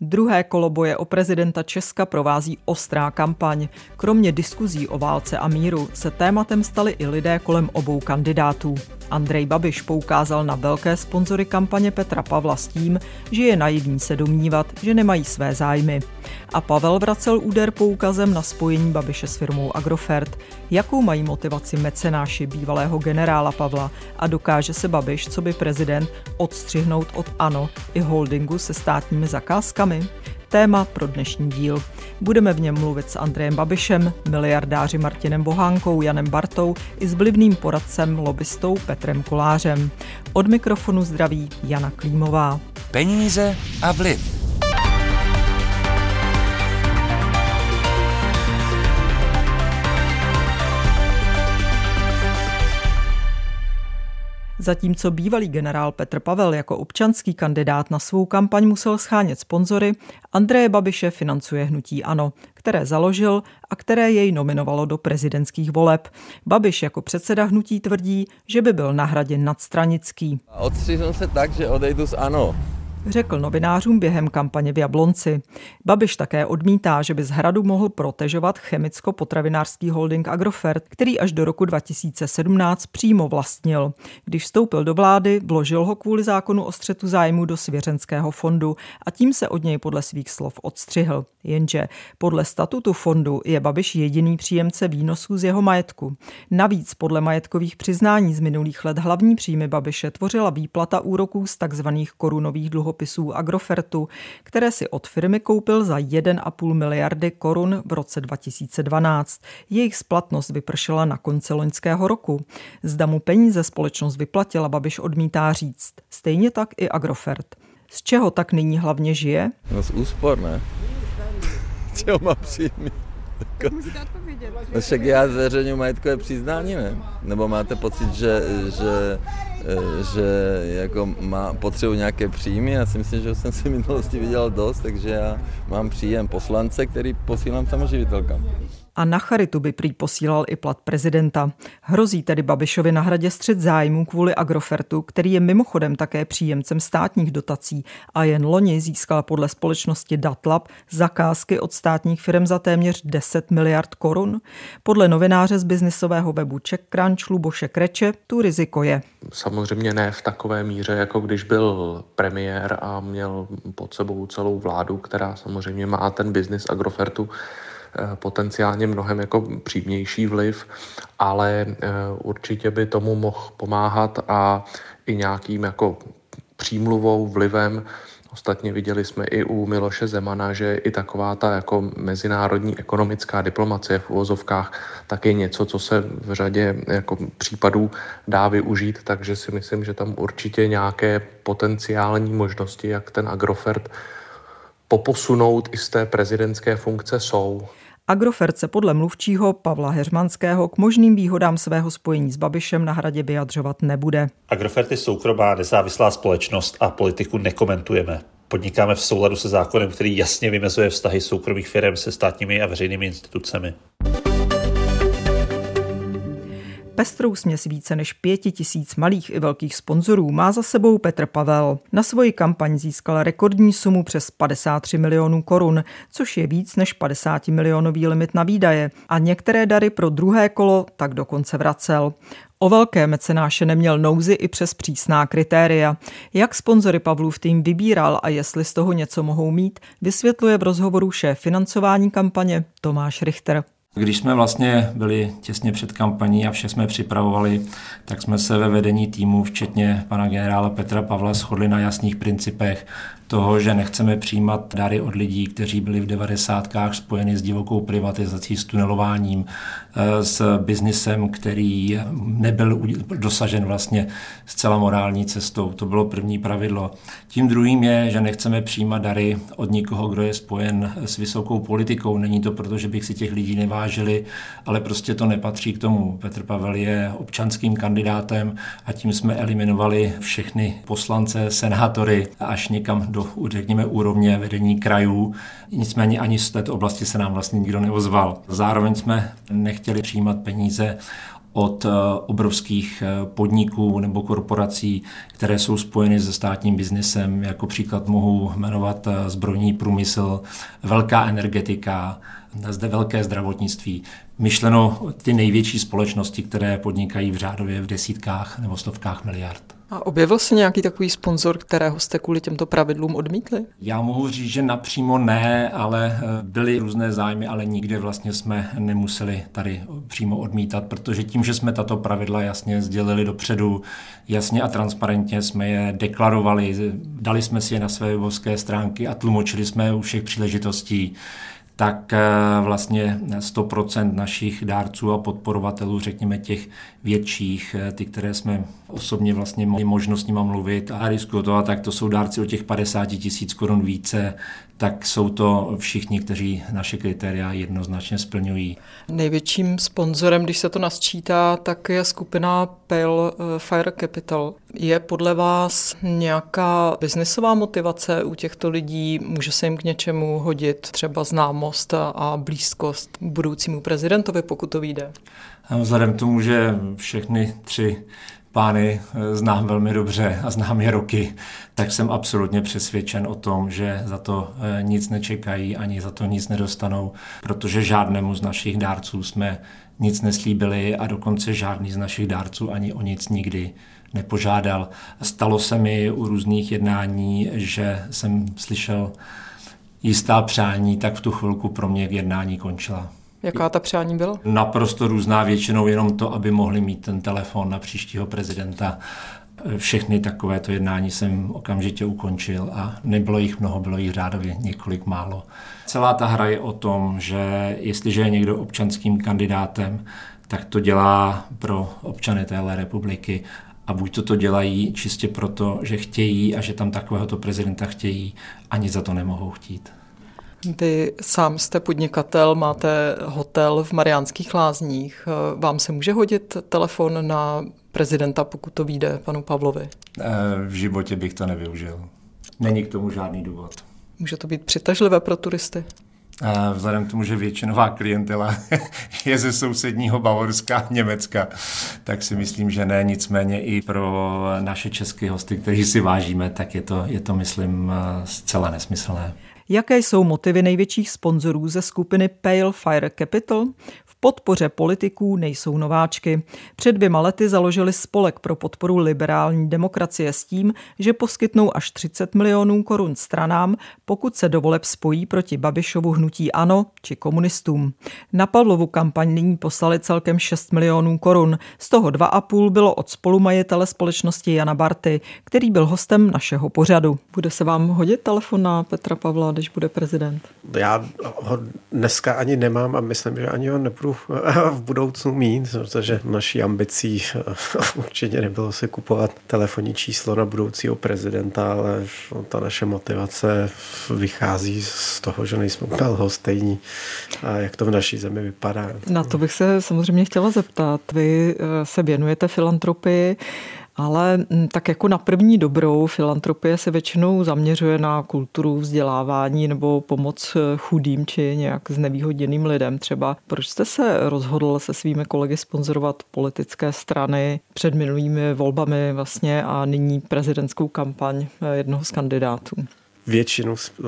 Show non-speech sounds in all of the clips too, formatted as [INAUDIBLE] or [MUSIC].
Druhé kolo boje o prezidenta Česka provází ostrá kampaň. Kromě diskuzí o válce a míru se tématem stali i lidé kolem obou kandidátů. Andrej Babiš poukázal na velké sponzory kampaně Petra Pavla s tím, že je naivní se domnívat, že nemají své zájmy. A Pavel vracel úder poukazem na spojení Babiše s firmou Agrofert. Jakou mají motivaci mecenáši bývalého generála Pavla a dokáže se Babiš, co by prezident, odstřihnout od ANO i holdingu se státními zakázkami? Téma pro dnešní díl. Budeme v něm mluvit s Andrejem Babišem, miliardáři Martinem Bohánkou, Janem Bartou i s vlivným poradcem, lobbystou Petrem Kolářem. Od mikrofonu zdraví Jana Klímová. Peníze a vliv. Zatímco bývalý generál Petr Pavel jako občanský kandidát na svou kampaň musel schánět sponzory, Andreje Babiše financuje hnutí ANO, které založil a které jej nominovalo do prezidentských voleb. Babiš jako předseda hnutí tvrdí, že by byl na hradě nadstranický. Odstřihnu se tak, že odejdu z ANO řekl novinářům během kampaně v Jablonci. Babiš také odmítá, že by z hradu mohl protežovat chemicko-potravinářský holding Agrofert, který až do roku 2017 přímo vlastnil. Když vstoupil do vlády, vložil ho kvůli zákonu o střetu zájmu do svěřenského fondu a tím se od něj podle svých slov odstřihl. Jenže podle statutu fondu je Babiš jediný příjemce výnosů z jeho majetku. Navíc podle majetkových přiznání z minulých let hlavní příjmy Babiše tvořila výplata úroků z tzv. korunových dluhopisů Agrofertu, které si od firmy koupil za 1,5 miliardy korun v roce 2012. Jejich splatnost vypršela na konci loňského roku. Zda mu peníze společnost vyplatila, Babiš odmítá říct. Stejně tak i Agrofert. Z čeho tak nyní hlavně žije? No z úspor, ne? Čeho má příjmy? Musíte odpovědět. No však já zveřejňuji majetkové přiznání, ne? Nebo máte pocit, že, že Eh, že jako má potřebu nějaké příjmy. Já si myslím, že jsem si v minulosti viděl dost, takže já mám příjem poslance, který posílám samoživitelkám a na charitu by prý posílal i plat prezidenta. Hrozí tedy Babišovi na hradě střed zájmů kvůli Agrofertu, který je mimochodem také příjemcem státních dotací a jen loni získal podle společnosti Datlab zakázky od státních firm za téměř 10 miliard korun. Podle novináře z biznisového webu CzechCrunch Luboše Kreče tu riziko je. Samozřejmě ne v takové míře, jako když byl premiér a měl pod sebou celou vládu, která samozřejmě má ten biznis Agrofertu potenciálně mnohem jako přímější vliv, ale eh, určitě by tomu mohl pomáhat a i nějakým jako přímluvou, vlivem. Ostatně viděli jsme i u Miloše Zemana, že i taková ta jako mezinárodní ekonomická diplomacie v uvozovkách tak je něco, co se v řadě jako případů dá využít, takže si myslím, že tam určitě nějaké potenciální možnosti, jak ten Agrofert poposunout i z té prezidentské funkce jsou. Agrofert se podle mluvčího Pavla Heřmanského k možným výhodám svého spojení s Babišem na hradě vyjadřovat nebude. Agrofert je soukromá nezávislá společnost a politiku nekomentujeme. Podnikáme v souladu se zákonem, který jasně vymezuje vztahy soukromých firm se státními a veřejnými institucemi. Pestrou směs více než pěti tisíc malých i velkých sponzorů má za sebou Petr Pavel. Na svoji kampaň získal rekordní sumu přes 53 milionů korun, což je víc než 50 milionový limit na výdaje a některé dary pro druhé kolo tak dokonce vracel. O velké mecenáše neměl nouzy i přes přísná kritéria. Jak sponzory Pavlův tým vybíral a jestli z toho něco mohou mít, vysvětluje v rozhovoru šéf financování kampaně Tomáš Richter. Když jsme vlastně byli těsně před kampaní a vše jsme připravovali, tak jsme se ve vedení týmu, včetně pana generála Petra Pavla, shodli na jasných principech, toho, že nechceme přijímat dary od lidí, kteří byli v devadesátkách spojeni s divokou privatizací, s tunelováním, eh, s biznisem, který nebyl dosažen vlastně zcela morální cestou. To bylo první pravidlo. Tím druhým je, že nechceme přijímat dary od nikoho, kdo je spojen s vysokou politikou. Není to proto, že bych si těch lidí nevážili, ale prostě to nepatří k tomu. Petr Pavel je občanským kandidátem a tím jsme eliminovali všechny poslance, senátory až někam do do, řekněme, úrovně vedení krajů. Nicméně ani z této oblasti se nám vlastně nikdo neozval. Zároveň jsme nechtěli přijímat peníze od eh, obrovských eh, podniků nebo korporací, které jsou spojeny se státním biznesem. Jako příklad mohu jmenovat eh, zbrojní průmysl, velká energetika, zde velké zdravotnictví. Myšleno ty největší společnosti, které podnikají v řádově v desítkách nebo stovkách miliard. A objevil se nějaký takový sponzor, kterého jste kvůli těmto pravidlům odmítli? Já mohu říct, že napřímo ne, ale eh, byly různé zájmy, ale nikde vlastně jsme nemuseli tady přímo odmítat, protože tím, že jsme tato pravidla jasně sdělili dopředu, jasně a transparentně jsme je deklarovali, dali jsme si je na své webovské stránky a tlumočili jsme je u všech příležitostí, tak eh, vlastně 100% našich dárců a podporovatelů, řekněme těch větších, eh, ty, které jsme osobně vlastně měli možnost s nima mluvit a diskutovat, tak to jsou dárci o těch 50 tisíc korun více, tak jsou to všichni, kteří naše kritéria jednoznačně splňují. Největším sponzorem, když se to nasčítá, tak je skupina Pale eh, Fire Capital. Je podle vás nějaká biznesová motivace u těchto lidí? Může se jim k něčemu hodit třeba známost a blízkost budoucímu prezidentovi, pokud to vyjde? Vzhledem k tomu, že všechny tři pány eh, znám velmi dobře a znám je roky, tak jsem absolutně přesvědčen o tom, že za to eh, nic nečekají ani za to nic nedostanou, protože žádnému z našich dárců jsme nic neslíbili a dokonce žádný z našich dárců ani o nic nikdy nepožádal. Stalo se mi u různých jednání, že jsem slyšel jistá přání, tak v tu chvilku pro mě jednání končila. Jaká ta přání byla? Naprosto různá, většinou jenom to, aby mohli mít ten telefon na příštího prezidenta. Všechny takovéto jednání jsem okamžitě ukončil a nebylo jich mnoho, bylo jich řádově několik málo. Celá ta hra je o tom, že jestliže je někdo občanským kandidátem, tak to dělá pro občany téhle republiky a buď to, to dělají čistě proto, že chtějí a že tam takovéhoto prezidenta chtějí, ani za to nemohou chtít. Vy sám jste podnikatel, máte hotel v Mariánských lázních. Vám se může hodit telefon na prezidenta, pokud to vyjde panu Pavlovi? Eh, v životě bych to nevyužil. Není k tomu žádný důvod. Může to být přitažlivé pro turisty? Eh, vzhledem k tomu, že většinová klientela [LAUGHS] je ze sousedního Bavorska, Německa, tak si myslím, že ne. Nicméně i pro naše české hosty, kteří si vážíme, tak je to, je to myslím, eh, zcela nesmyslné. Jaké jsou motivy největších sponzorů ze skupiny Pale Fire Capital? Podpoře politiků nejsou nováčky. Před dvěma lety založili spolek pro podporu liberální demokracie s tím, že poskytnou až 30 milionů korun stranám, pokud se do voleb spojí proti Babišovu hnutí ANO či komunistům. Na Pavlovu kampaň nyní poslali celkem 6 milionů korun, z toho 2,5 bylo od spolumajitele společnosti Jana Barty, který byl hostem našeho pořadu. Bude se vám hodit telefon na Petra Pavla, když bude prezident? Já ho dneska ani nemám a myslím, že ani ho nebudu budu v budoucnu mít, protože naší ambicí [LAUGHS] určitě nebylo se kupovat telefonní číslo na budoucího prezidenta, ale ta naše motivace vychází z toho, že nejsme úplně lhostejní a jak to v naší zemi vypadá. Na to bych se samozřejmě chtěla zeptat. Vy eh, se věnujete filantropii, ale mm, tak jako na první dobrou filantropie se většinou zaměřuje na kulturu, vzdělávání nebo pomoc eh, chudým či nějak znevýhodněným lidem. Třeba proč jste se rozhodl se svými kolegy sponzorovat politické strany před minulými volbami vlastně a nyní prezidentskou kampaň eh, jednoho z kandidátů? většinu eh,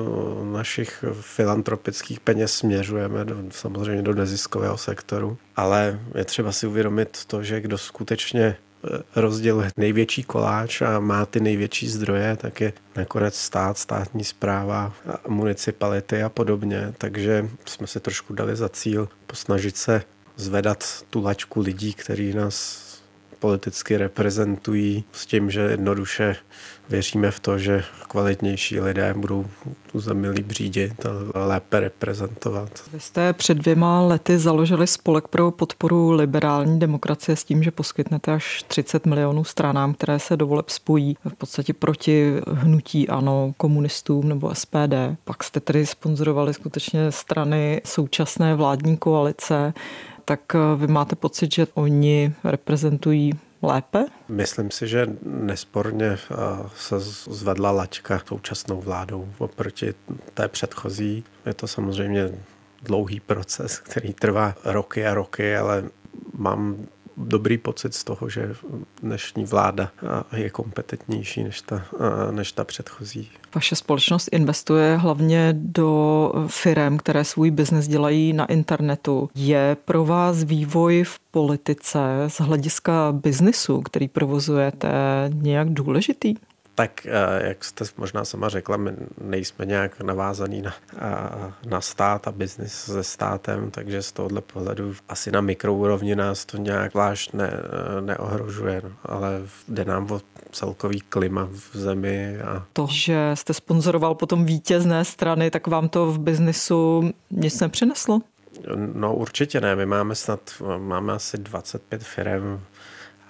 našich filantropických peněz směřujeme do, samozřejmě do neziskového sektoru, ale je třeba si uvědomit to, že kdo skutečně rozděluje největší koláč a má ty největší zdroje, tak je nakonec stát, státní zpráva, municipality a podobně. Takže jsme se trošku dali za cíl posnažit se zvedat tu lačku lidí, kteří nás politicky reprezentují s tím, že jednoduše věříme v to, že kvalitnější lidé budou tu zemi líp řídit a lépe reprezentovat. Vy jste před dvěma lety založili spolek pro podporu liberální demokracie s tím, že poskytnete až 30 milionů stranám, které se do voleb spojí v podstatě proti hnutí ANO, komunistům nebo SPD. Pak jste tedy sponzorovali skutečně strany současné vládní koalice tak vy máte pocit, že oni reprezentují lépe? Myslím si, že nesporně se zvedla laťka současnou vládou oproti té předchozí. Je to samozřejmě dlouhý proces, který trvá roky a roky, ale mám dobrý pocit z toho, že dnešní vláda je kompetentnější než ta, než ta předchozí. Vaše společnost investuje hlavně do firm, které svůj biznes dělají na internetu. Je pro vás vývoj v politice z hlediska biznisu, který provozujete, nějak důležitý? Tak eh, jak jste možná sama řekla, my nejsme nějak navázaný na, na stát a biznis se státem, takže z tohohle pohledu asi na mikroúrovni nás to nějak zvlášť ne, neohrožuje, no. ale jde nám o celkový klima v zemi. A... To, že jste sponzoroval potom vítězné strany, tak vám to v biznisu nic nepřineslo? No určitě ne, my máme snad, máme asi 25 firm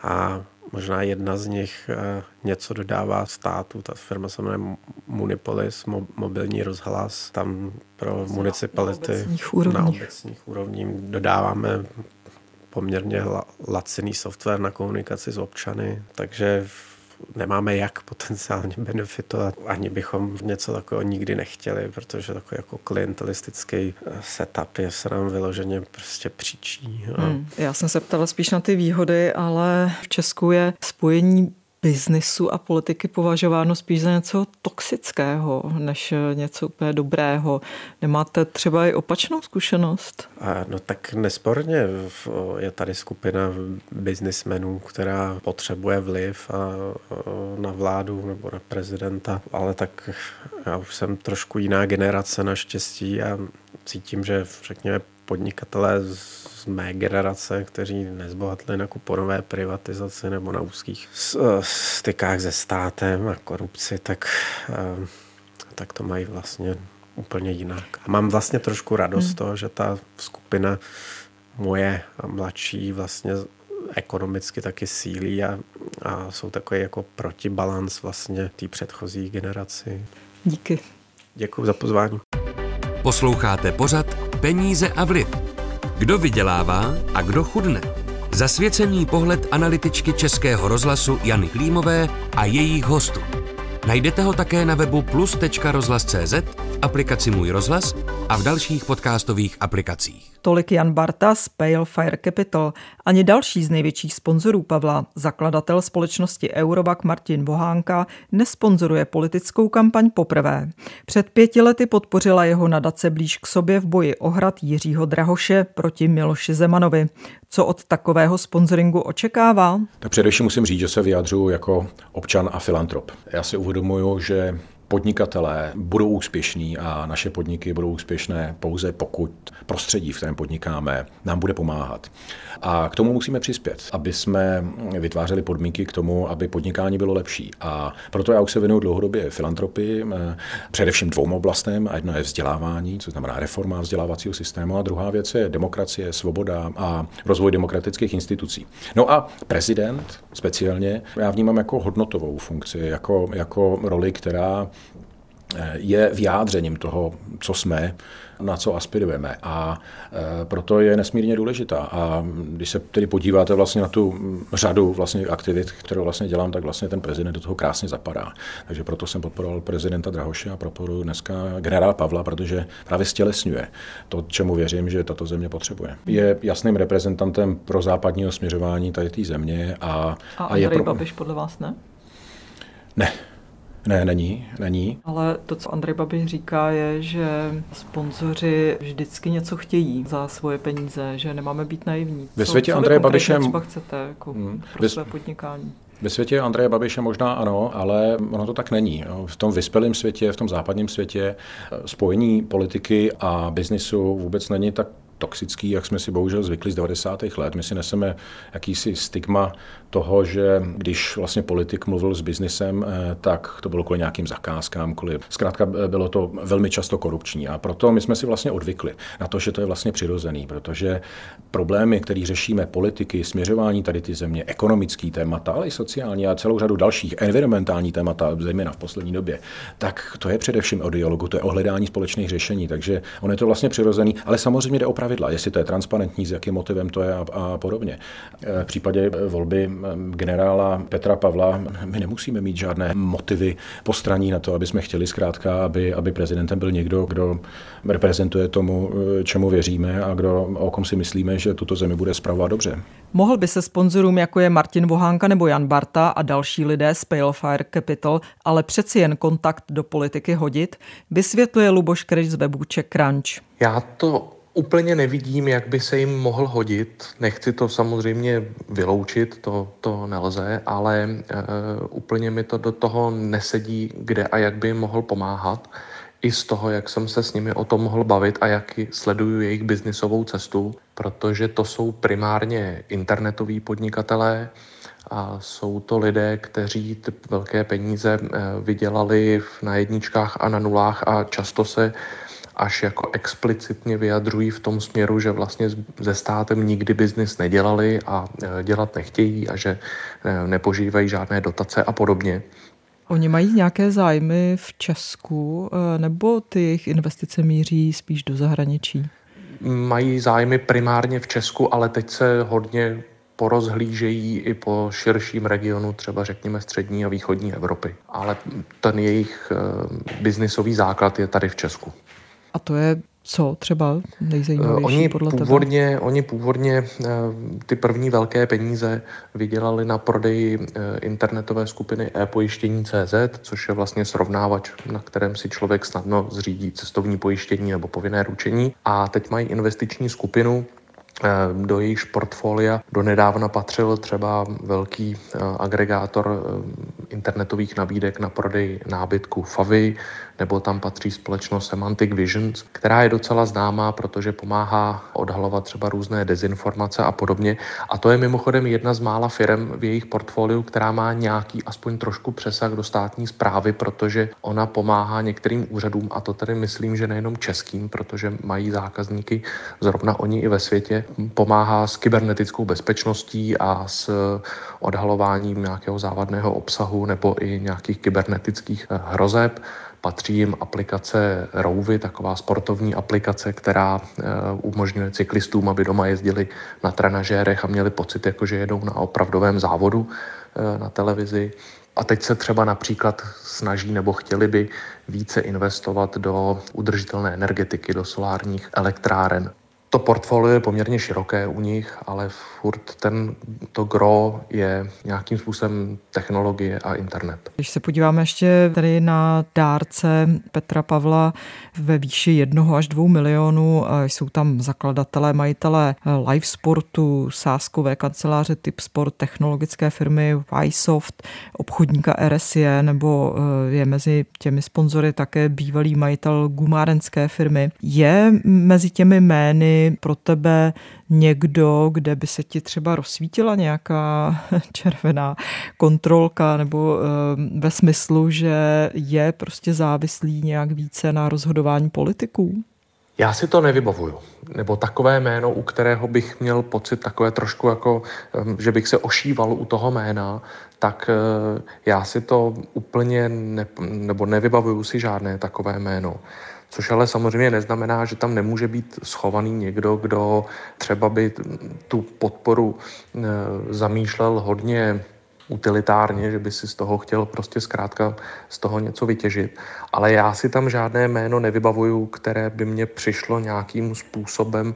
a možná jedna z nich eh, něco dodává státu. Ta firma se jmenuje Munipolis, mobilní rozhlas. Tam pro municipality na obecních úrovních, na obecních úrovních dodáváme poměrně laciný software na komunikaci s občany, takže nemáme jak potenciálně benefitovat, ani bychom něco takového nikdy nechtěli, protože takový jako klientelistický eh, setup je se nám vyloženě prostě příčí. Hmm. Já jsem se ptala spíš na ty výhody, ale v Česku je spojení biznisu a politiky považováno spíš za něco toxického, než něco úplně dobrého. Nemáte třeba i opačnou zkušenost? No tak nesporně je tady skupina biznismenů, která potřebuje vliv a, na vládu nebo na prezidenta, ale tak já už jsem trošku jiná generace naštěstí a cítím, že řekněme podnikatelé z mé generace, kteří nezbohatli na kuponové privatizaci nebo na úzkých eh, stykách se státem a korupci, tak, eh, tak to mají vlastně úplně jinak. A mám vlastně trošku radost hmm. toho, že ta skupina moje a mladší vlastně ekonomicky taky sílí a, a jsou takový jako protibalans vlastně té předchozí generaci. Díky. Děkuji za pozvání. Posloucháte pořad Peníze a vliv. Kdo vydělává a kdo chudne? Zasvěcený pohled analytičky Českého rozhlasu Jany Klímové a jejich hostů. Najdete ho také na webu plus.rozhlas.cz, aplikaci Můj rozhlas a v dalších podcastových aplikacích. Tolik Jan Barta z Pale Fire Capital. Ani další z největších sponzorů Pavla, zakladatel společnosti Eurovac Martin Bohánka, nesponzoruje politickou kampaň poprvé. Před pěti lety podpořila jeho nadace blíž k sobě v boji o hrad Jiřího Drahoše proti Miloši Zemanovi. Co od takového sponsoringu očekává? Tak především musím říct, že se vyjadřuju jako občan a filantrop. Já si uvědomuju, že podnikatelé budou úspěšní a naše podniky budou úspěšné pouze pokud prostředí, v kterém podnikáme, nám bude pomáhat. A k tomu musíme přispět, aby jsme vytvářeli podmínky k tomu, aby podnikání bylo lepší. A proto já už se věnuju dlouhodobě filantropii, eh, především dvou oblastem. A jedno je vzdělávání, co znamená reforma vzdělávacího systému, a druhá věc je demokracie, svoboda a rozvoj demokratických institucí. No a prezident speciálně já vnímám jako hodnotovou funkci, jako, jako roli, která je vyjádřením toho, co jsme, na co aspirujeme. A e, proto je nesmírně důležitá. A když se tedy podíváte vlastně na tu řadu vlastně aktivit, kterou vlastně dělám, tak vlastně ten prezident do toho krásně zapadá. Takže proto jsem podporoval prezidenta Drahoše a podporuji dneska generála Pavla, protože právě stělesňuje to, čemu věřím, že tato země potřebuje. Je jasným reprezentantem pro západního směřování tady té země. A, a, a je pro... Babiš podle vás ne? Ne, ne, není, není. Ale to, co Andrej Babiš říká, je, že sponzoři vždycky něco chtějí za svoje peníze, že nemáme být naivní. Ve světě Andreje Babiše... třeba chcete jako hmm. pro své podnikání? Ve světě Andreje Babiše možná ano, ale ono to tak není. V tom vyspělém světě, v tom západním světě spojení politiky a biznisu vůbec není tak toxický, jak jsme si bohužel zvykli z 90. let. My si neseme jakýsi stigma toho, že když vlastně politik mluvil s biznisem, eh, tak to bylo kvůli nějakým zakázkám, kvůli... Zkrátka eh, bylo to velmi často korupční a proto my jsme si vlastně odvykli na to, že to je vlastně přirozený, protože problémy, které řešíme, politiky, směřování tady ty země, ekonomický témata, ale i sociální a celou řadu dalších, environmentální témata, zejména v poslední době, tak to je především o dialogu, to je o hledání společných řešení, takže on je to vlastně přirozený, ale samozřejmě jde o pravidla, jestli to je transparentní, s jakým motivem to je a, a podobně. V případě volby generála Petra Pavla my nemusíme mít žádné motivy postraní na to, aby jsme chtěli zkrátka, aby, aby prezidentem byl někdo, kdo reprezentuje tomu, čemu věříme a kdo, o kom si myslíme, že tuto zemi bude zpravovat dobře. Mohl by se sponzorům, jako je Martin Vohánka nebo Jan Barta a další lidé z Palefire Capital, ale přeci jen kontakt do politiky hodit, vysvětluje Luboš Kryš z webu Czech Crunch. Já to úplně nevidím, jak by se jim mohl hodit. Nechci to samozřejmě vyloučit, to, to nelze, ale uh, úplně mi to do toho nesedí, kde a jak by jim mohl pomáhat. I z toho, jak jsem se s nimi o tom mohl bavit a jak sleduju jejich biznisovou cestu, protože to jsou primárně internetoví podnikatelé, a jsou to lidé, kteří ty velké peníze eh, vydělali na jedničkách a na nulách a často se až jako explicitně vyjadřují v tom směru, že vlastně ze státem nikdy biznis nedělali a e, dělat nechtějí a že e, nepožívají žádné dotace a podobně. Oni mají nějaké zájmy v Česku e, nebo ty jejich investice míří spíš do zahraničí? Mají zájmy primárně v Česku, ale teď se hodně porozhlížejí i po širším regionu, třeba řekněme střední a východní Evropy. Ale ten jejich biznisový základ je tady v Česku. A to je co třeba nejzajímavější oni podle původně, tebe? Oni původně eh, ty první velké peníze vydělali na prodeji eh, internetové skupiny e-pojištění CZ, což je vlastně srovnávač, na kterém si člověk snadno zřídí cestovní pojištění nebo povinné ručení. A teď mají investiční skupinu, eh, do jejíž portfolia donedávna patřil třeba velký agregátor internetových nabídek na prodej nábytku Favy, nebo tam patří společnost Semantic Visions, která je docela známá, protože pomáhá odhalovat třeba různé dezinformace a podobně. A to je mimochodem jedna z mála firm v jejich portfoliu, která má nějaký aspoň trošku přesah do státní zprávy, protože ona pomáhá některým úřadům, a to tedy myslím, že nejenom českým, protože mají zákazníky zrovna oni i ve světě, pomáhá s kybernetickou bezpečností a s odhalováním nějakého závadného obsahu nebo i nějakých kybernetických hrozeb. Patří jim aplikace Rouvy, taková sportovní aplikace, která eh, umožňuje cyklistům, aby doma jezdili na trenažérech a měli pocit, jako že jedou na opravdovém závodu eh, na televizi. A teď se třeba například snaží nebo chtěli by více investovat do udržitelné energetiky, do solárních elektráren. To portfolio je poměrně široké u nich, ale furt ten, to gro je nějakým způsobem technologie a internet. Když se podíváme ještě tady na dárce Petra Pavla ve výši jednoho až dvou milionů, jsou tam zakladatelé, majitelé live sportu, sáskové kanceláře Typ Sport, technologické firmy Ysoft, obchodníka RSE, nebo eh, je mezi těmi sponzory také bývalý majitel gumárenské firmy. Je mezi těmi jmény pro tebe někdo, kde by se ti třeba rozsvítila nějaká [LAUGHS] červená kontrolka nebo eh, ve smyslu, že je prostě závislý nějak více na rozhodování politiků? Já si to nevybavuju. Nebo takové jméno, u kterého bych měl pocit takové trošku jako, eh, že bych se ošíval u toho jména, tak eh, já si to úplně ne, nebo nevybavuju si žádné takové jméno. Což ale samozřejmě neznamená, že tam nemůže být schovaný někdo, kdo třeba by tu podporu e, zamýšlel hodně utilitárně, že by si z toho chtěl prostě zkrátka z toho něco vytěžit. Ale já si tam žádné jméno nevybavuju, které by mě přišlo nějakým způsobem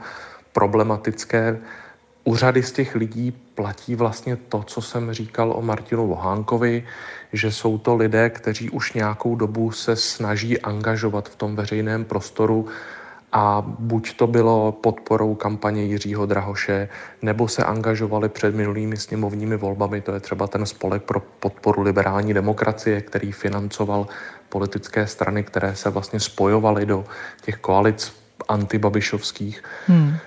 problematické. U řady z těch lidí platí vlastně to, co jsem říkal o Martinu Vohánkovi, že jsou to lidé, kteří už nějakou dobu se snaží angažovat v tom veřejném prostoru a buď to bylo podporou kampaně Jiřího Drahoše, nebo se angažovali před minulými sněmovními volbami, to je třeba ten spolek pro podporu liberální demokracie, který financoval politické strany, které se vlastně spojovaly do těch koalic antibabišovských. Hmm.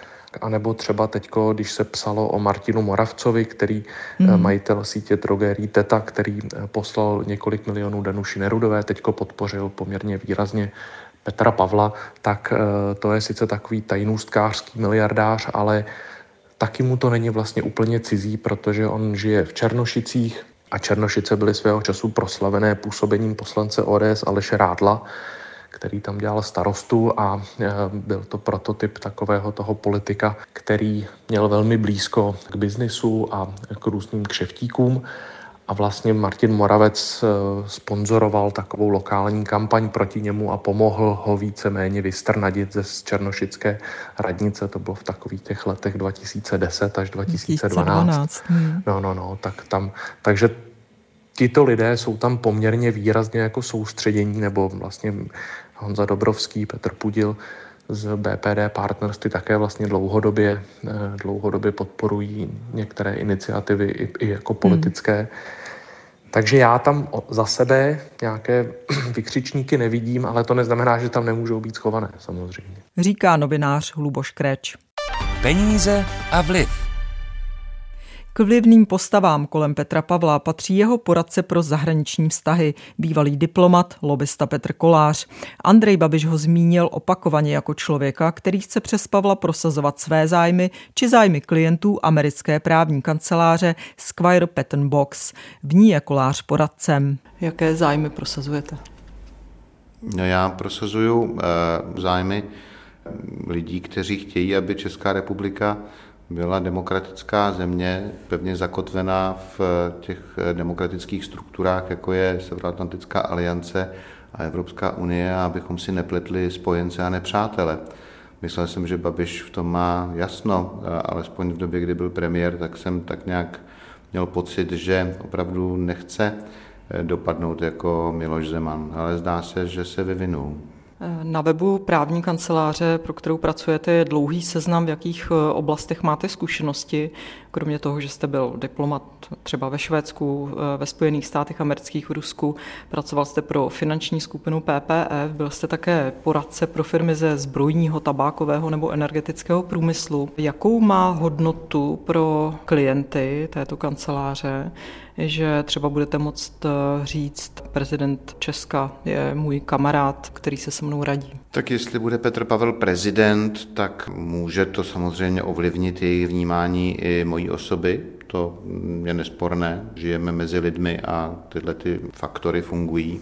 A nebo třeba teď, když se psalo o Martinu Moravcovi, který mm. majitel sítě drogerí Teta, který eh, poslal několik milionů Danuši Nerudové, teď podpořil poměrně výrazně Petra Pavla, tak eh, to je sice takový tajnůstkářský miliardář, ale taky mu to není vlastně úplně cizí, protože on žije v Černošicích a Černošice byly svého času proslavené působením poslance ODS Aleše Rádla, který tam dělal starostu a byl to prototyp takového toho politika, který měl velmi blízko k biznisu a k různým kšeftíkům a vlastně Martin Moravec eh, sponzoroval takovou lokální kampaň proti němu a pomohl ho víceméně vystrnadit ze černošické radnice. To bylo v takových těch letech 2010 až 2012. 2012. Hmm. No, no, no, tak tam, takže tito lidé jsou tam poměrně výrazně jako soustředění, nebo vlastně Honza Dobrovský, Petr Pudil, z BPD Partners ty také vlastně dlouhodobě, eh, dlouhodobě podporují některé iniciativy i, i jako politické. Hmm. Takže já tam za sebe nějaké [CLEARS THROAT] vykřičníky nevidím, ale to neznamená, že tam nemůžou být schované samozřejmě. Říká novinář Luboš Kreč. Peníze a vliv. K vlivným postavám kolem Petra Pavla patří jeho poradce pro zahraniční vztahy, bývalý diplomat, lobista Petr Kolář. Andrej Babiš ho zmínil opakovaně jako člověka, který chce přes Pavla prosazovat své zájmy či zájmy klientů americké právní kanceláře Squire Patton Box. V ní je Kolář poradcem. Jaké zájmy prosazujete? No já prosazuju uh, zájmy lidí, kteří chtějí, aby Česká republika byla demokratická země, pevně zakotvená v těch demokratických strukturách, jako je Severoatlantická aliance a Evropská unie, abychom si nepletli spojence a nepřátele. Myslel jsem, že Babiš v tom má jasno, alespoň v době, kdy byl premiér, tak jsem tak nějak měl pocit, že opravdu nechce dopadnout jako Miloš Zeman, ale zdá se, že se vyvinul. Na webu právní kanceláře, pro kterou pracujete, je dlouhý seznam, v jakých eh, oblastech máte zkušenosti, kromě toho, že jste byl diplomat třeba ve Švédsku, eh, ve Spojených státech amerických, v Rusku, pracoval jste pro finanční skupinu PPF, byl jste také poradce pro firmy ze zbrojního, tabákového nebo energetického průmyslu. Jakou má hodnotu pro klienty této kanceláře? že třeba budete moct eh, říct, prezident Česka je můj kamarád, který se se mnou radí. Tak jestli bude Petr Pavel prezident, tak může to samozřejmě ovlivnit jejich vnímání i mojí osoby. To je nesporné. Žijeme mezi lidmi a tyhle ty faktory fungují.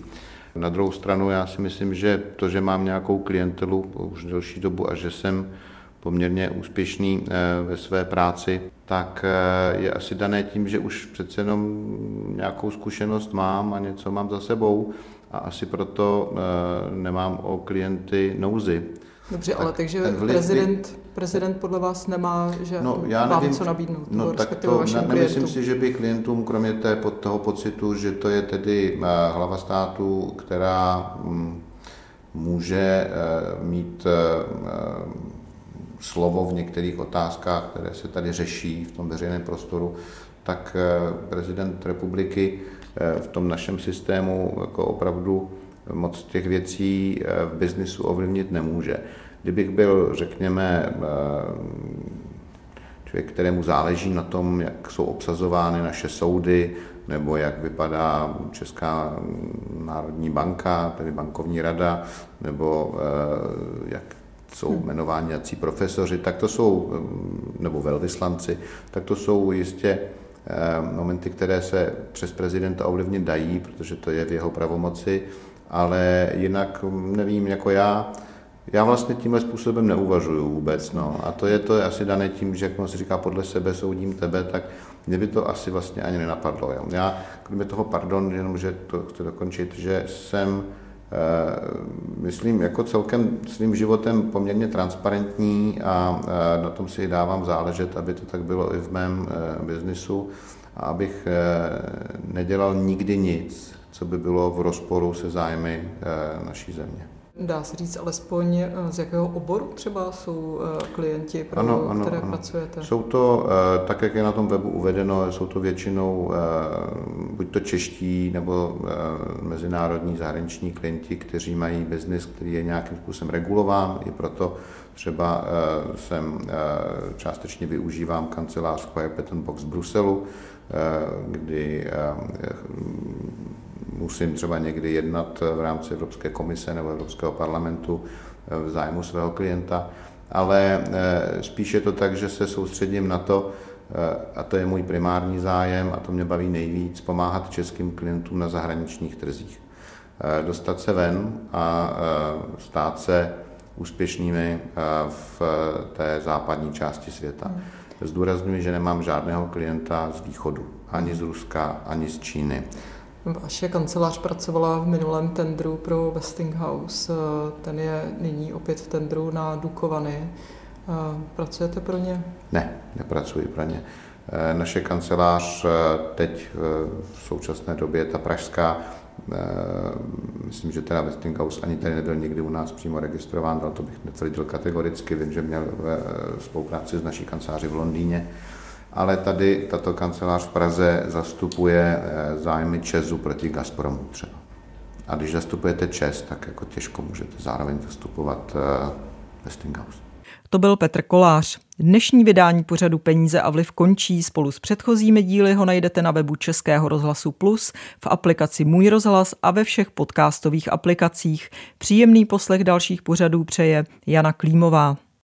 Na druhou stranu já si myslím, že to, že mám nějakou klientelu už delší dobu a že jsem poměrně úspěšný eh, ve své práci, tak eh, je asi dané tím, že už přece jenom nějakou zkušenost mám a něco mám za sebou a asi proto eh, nemám o klienty nouzy. Dobře, tak ale takže vliv, prezident, prezident podle vás nemá že no, já vám nevím, co nabídnout, no, tak to, ne, nemyslím si, že by klientům, kromě té, pod toho pocitu, že to je tedy hlava státu, která mm, může mít slovo v některých otázkách, které se tady řeší v tom veřejném prostoru, tak eh, prezident republiky eh, v tom našem systému jako opravdu moc těch věcí eh, v biznisu ovlivnit nemůže. Kdybych byl, řekněme, člověk, kterému záleží na tom, jak jsou obsazovány naše soudy, nebo jak vypadá Česká národní banka, tedy bankovní rada, nebo jak jsou hmm. jmenováni nějací profesoři, tak to jsou, nebo velvyslanci, tak to jsou jistě eh, momenty, které se přes prezidenta ovlivnit dají, protože to je v jeho pravomoci, ale jinak mm, nevím, jako já, já vlastně tímhle způsobem neuvažuju vůbec, no. A to je to asi dané tím, že jak se říká, podle sebe soudím tebe, tak mě by to asi vlastně ani nenapadlo. Já, kromě toho, pardon, jenom, že to chci dokončit, že jsem Eh, myslím, jako celkem svým životem poměrně transparentní a eh, na tom si dávám záležet, aby to tak bylo i v mém eh, biznisu a abych nedělal nikdy nic, co by bylo v rozporu se zájmy naší země. Dá se říct alespoň, eh, z jakého oboru třeba jsou eh, klienti, pro ano, ano, které ano. pracujete? Jsou to, eh, tak jak je na tom webu uvedeno, jsou to většinou buď to čeští nebo mezinárodní zahraniční klienti, kteří mají biznis, který je nějakým způsobem regulován. I proto třeba jsem částečně využívám kancelář Square Patent Box v Bruselu, kdy musím třeba někdy jednat v rámci Evropské komise nebo Evropského parlamentu eh, v zájmu svého klienta, ale eh, spíše to tak, že se soustředím na to, eh, a to je můj primární zájem a to mě baví nejvíc, pomáhat českým klientům na zahraničních trzích. dostat se ven a stát se úspěšnými v té západní části světa. Zdůraznuju, že nemám žádného klienta z východu, ani z Ruska, ani z Číny. Vaše kancelář pracovala v minulém tendru pro Westinghouse. Ten je nyní opět v tendru na Dukovany. Pracujete pro ně? Ne, nepracuji pro ně. Naše kancelář teď v současné době, ta pražská, myslím, že teda Westinghouse ani tady nebyl nikdy u nás přímo registrován, ale to bych netvrdil kategoricky, vím, že měl spolupráci s naší kanceláři v Londýně, ale tady tato kancelář v Praze zastupuje eh, zájmy Česu proti Gazpromu třeba. A když zastupujete Čes, tak jako těžko můžete zároveň zastupovat eh, Westinghouse. To byl Petr Kolář. Dnešní vydání pořadu Peníze a vliv končí. Spolu s předchozími díly ho najdete na webu Českého rozhlasu Plus, v aplikaci Můj rozhlas a ve všech podcastových aplikacích. Příjemný poslech dalších pořadů přeje Jana Klímová.